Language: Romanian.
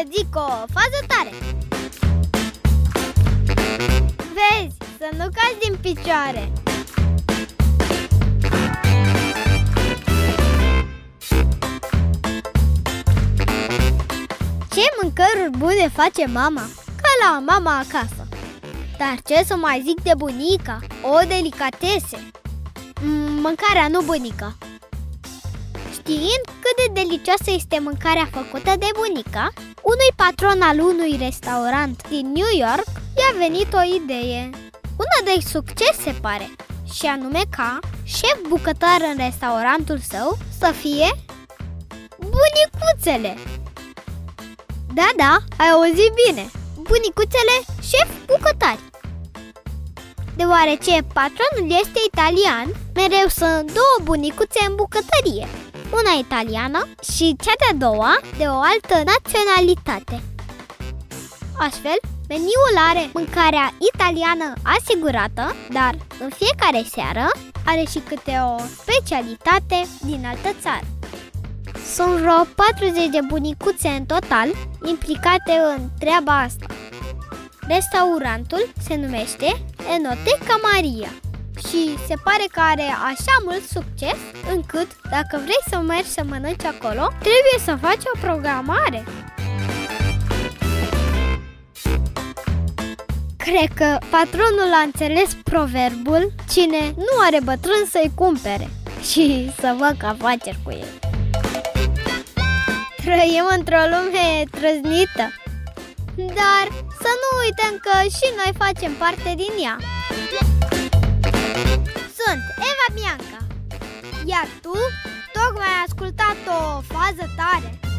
să zic o fază tare Vezi, să nu cazi din picioare Ce mâncăruri bune face mama? Ca la mama acasă Dar ce să mai zic de bunica? O delicatese Mm, Mâncarea, nu bunica Știind cât de delicioasă este mâncarea făcută de bunica, unui patron al unui restaurant din New York i-a venit o idee. Una de succes se pare, și anume ca șef bucătar în restaurantul său să fie bunicuțele. Da, da, ai auzit bine, bunicuțele șef bucătari. Deoarece patronul este italian, mereu sunt două bunicuțe în bucătărie una italiană și cea de-a doua de o altă naționalitate. Astfel, meniul are mâncarea italiană asigurată, dar în fiecare seară are și câte o specialitate din altă țară. Sunt vreo 40 de bunicuțe în total implicate în treaba asta. Restaurantul se numește Enoteca Maria și se pare că are așa mult succes încât dacă vrei să mergi să mănânci acolo, trebuie să faci o programare. Cred că patronul a înțeles proverbul Cine nu are bătrân să-i cumpere și să facă afaceri cu el. Trăim într-o lume trăznită, dar să nu uităm că și noi facem parte din ea. Iar tu tocmai ai ascultat o fază tare